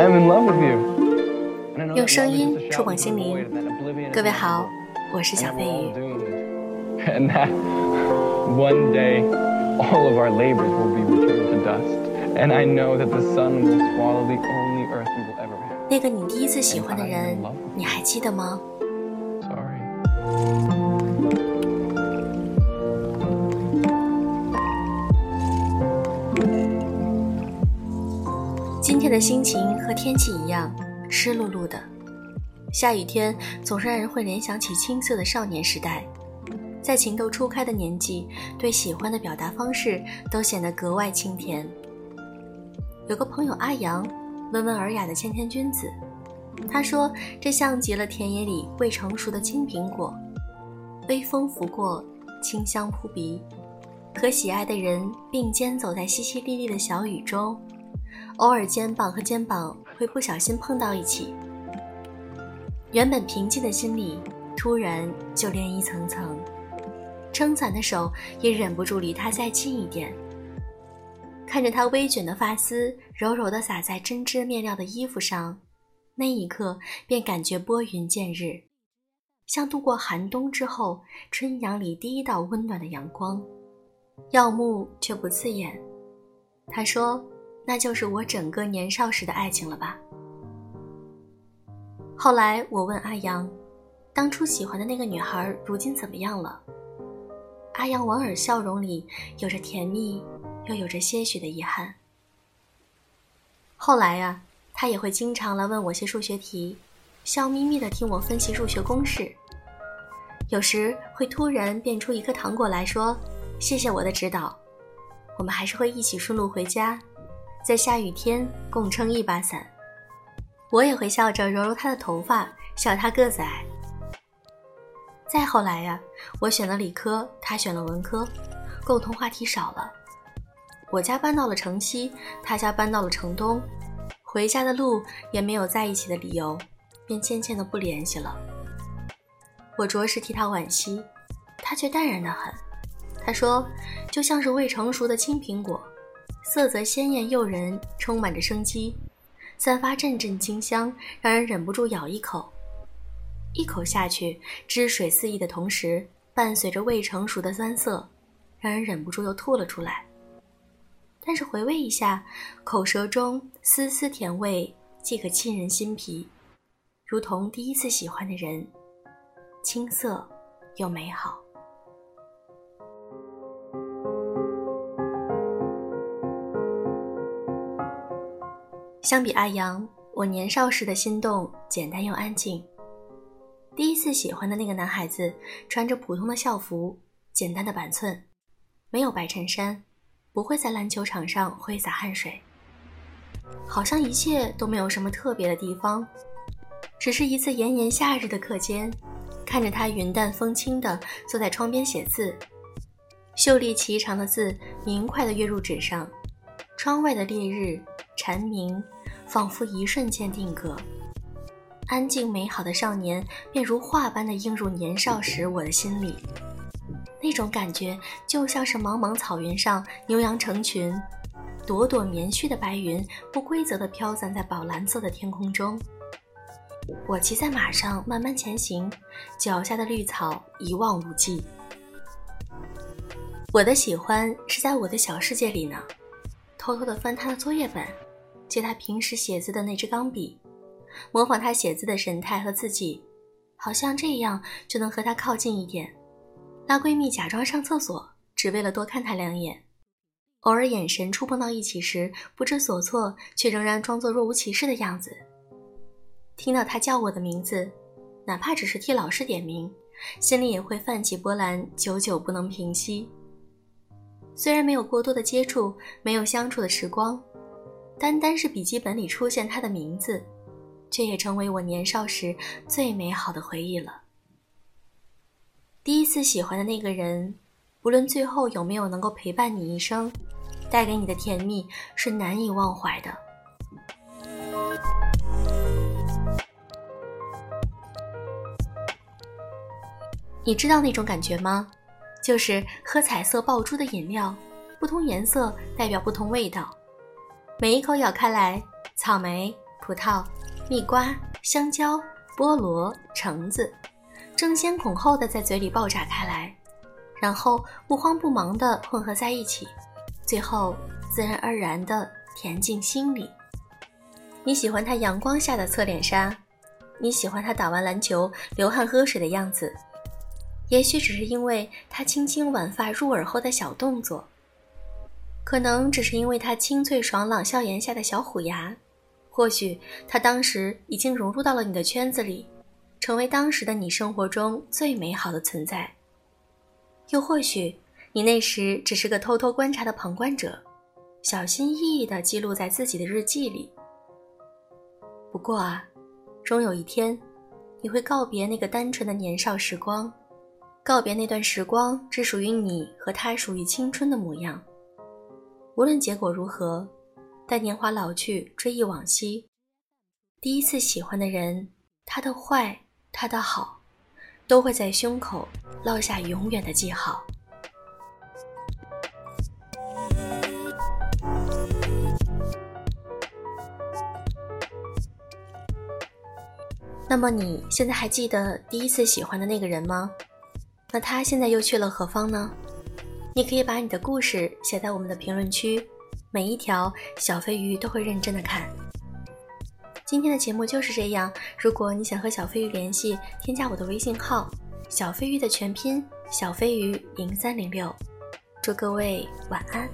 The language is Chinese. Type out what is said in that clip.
I am in love with you. 用声音触碰心灵。各位好，我是小飞鱼。And that one day, all of our labors will be returned to dust. And I know that the sun will swallow the only earth we will ever have. 那个你第一次喜欢的人，你还记得吗？Sorry. 今天的心情和天气一样，湿漉漉的。下雨天总是让人会联想起青涩的少年时代，在情窦初开的年纪，对喜欢的表达方式都显得格外清甜。有个朋友阿阳，温文尔雅的谦谦君子，他说这像极了田野里未成熟的青苹果，微风拂过，清香扑鼻，和喜爱的人并肩走在淅淅沥沥的小雨中。偶尔，肩膀和肩膀会不小心碰到一起，原本平静的心里突然就涟漪层层，撑伞的手也忍不住离他再近一点。看着他微卷的发丝柔柔地洒在针织面料的衣服上，那一刻便感觉拨云见日，像度过寒冬之后春阳里第一道温暖的阳光，耀目却不刺眼。他说。那就是我整个年少时的爱情了吧？后来我问阿阳，当初喜欢的那个女孩如今怎么样了？阿阳莞尔笑容里有着甜蜜，又有着些许的遗憾。后来呀，他也会经常来问我些数学题，笑眯眯的听我分析数学公式，有时会突然变出一颗糖果来说：“谢谢我的指导。”我们还是会一起顺路回家。在下雨天共撑一把伞，我也会笑着揉揉他的头发，笑他个子矮。再后来呀，我选了理科，他选了文科，共同话题少了。我家搬到了城西，他家搬到了城东，回家的路也没有在一起的理由，便渐渐的不联系了。我着实替他惋惜，他却淡然的很。他说，就像是未成熟的青苹果。色泽鲜艳诱人，充满着生机，散发阵阵清香，让人忍不住咬一口。一口下去，汁水四溢的同时，伴随着未成熟的酸涩，让人忍不住又吐了出来。但是回味一下，口舌中丝丝甜味，即可沁人心脾，如同第一次喜欢的人，青涩又美好。相比阿阳，我年少时的心动简单又安静。第一次喜欢的那个男孩子，穿着普通的校服，简单的板寸，没有白衬衫，不会在篮球场上挥洒汗水，好像一切都没有什么特别的地方。只是一次炎炎夏日的课间，看着他云淡风轻地坐在窗边写字，秀丽颀长的字明快地跃入纸上，窗外的烈日。蝉鸣，仿佛一瞬间定格。安静美好的少年，便如画般的映入年少时我的心里。那种感觉，就像是茫茫草原上牛羊成群，朵朵棉絮的白云不规则地飘散在宝蓝色的天空中。我骑在马上慢慢前行，脚下的绿草一望无际。我的喜欢是在我的小世界里呢，偷偷地翻他的作业本。借他平时写字的那支钢笔，模仿他写字的神态和字迹，好像这样就能和他靠近一点。拉闺蜜假装上厕所，只为了多看他两眼。偶尔眼神触碰到一起时，不知所措，却仍然装作若无其事的样子。听到他叫我的名字，哪怕只是替老师点名，心里也会泛起波澜，久久不能平息。虽然没有过多的接触，没有相处的时光。单单是笔记本里出现他的名字，却也成为我年少时最美好的回忆了。第一次喜欢的那个人，无论最后有没有能够陪伴你一生，带给你的甜蜜是难以忘怀的。你知道那种感觉吗？就是喝彩色爆珠的饮料，不同颜色代表不同味道。每一口咬开来，草莓、葡萄、蜜瓜、香蕉、菠萝、橙子，争先恐后的在嘴里爆炸开来，然后不慌不忙的混合在一起，最后自然而然的填进心里。你喜欢他阳光下的侧脸杀，你喜欢他打完篮球流汗喝水的样子，也许只是因为他轻轻挽发入耳后的小动作。可能只是因为他清脆爽朗笑颜下的小虎牙，或许他当时已经融入到了你的圈子里，成为当时的你生活中最美好的存在。又或许你那时只是个偷偷观察的旁观者，小心翼翼地记录在自己的日记里。不过啊，终有一天，你会告别那个单纯的年少时光，告别那段时光只属于你和他属于青春的模样。无论结果如何，待年华老去，追忆往昔，第一次喜欢的人，他的坏，他的好，都会在胸口烙下永远的记号。那么你现在还记得第一次喜欢的那个人吗？那他现在又去了何方呢？你可以把你的故事写在我们的评论区，每一条小飞鱼都会认真的看。今天的节目就是这样。如果你想和小飞鱼联系，添加我的微信号“小飞鱼”的全拼“小飞鱼零三零六”。祝各位晚安。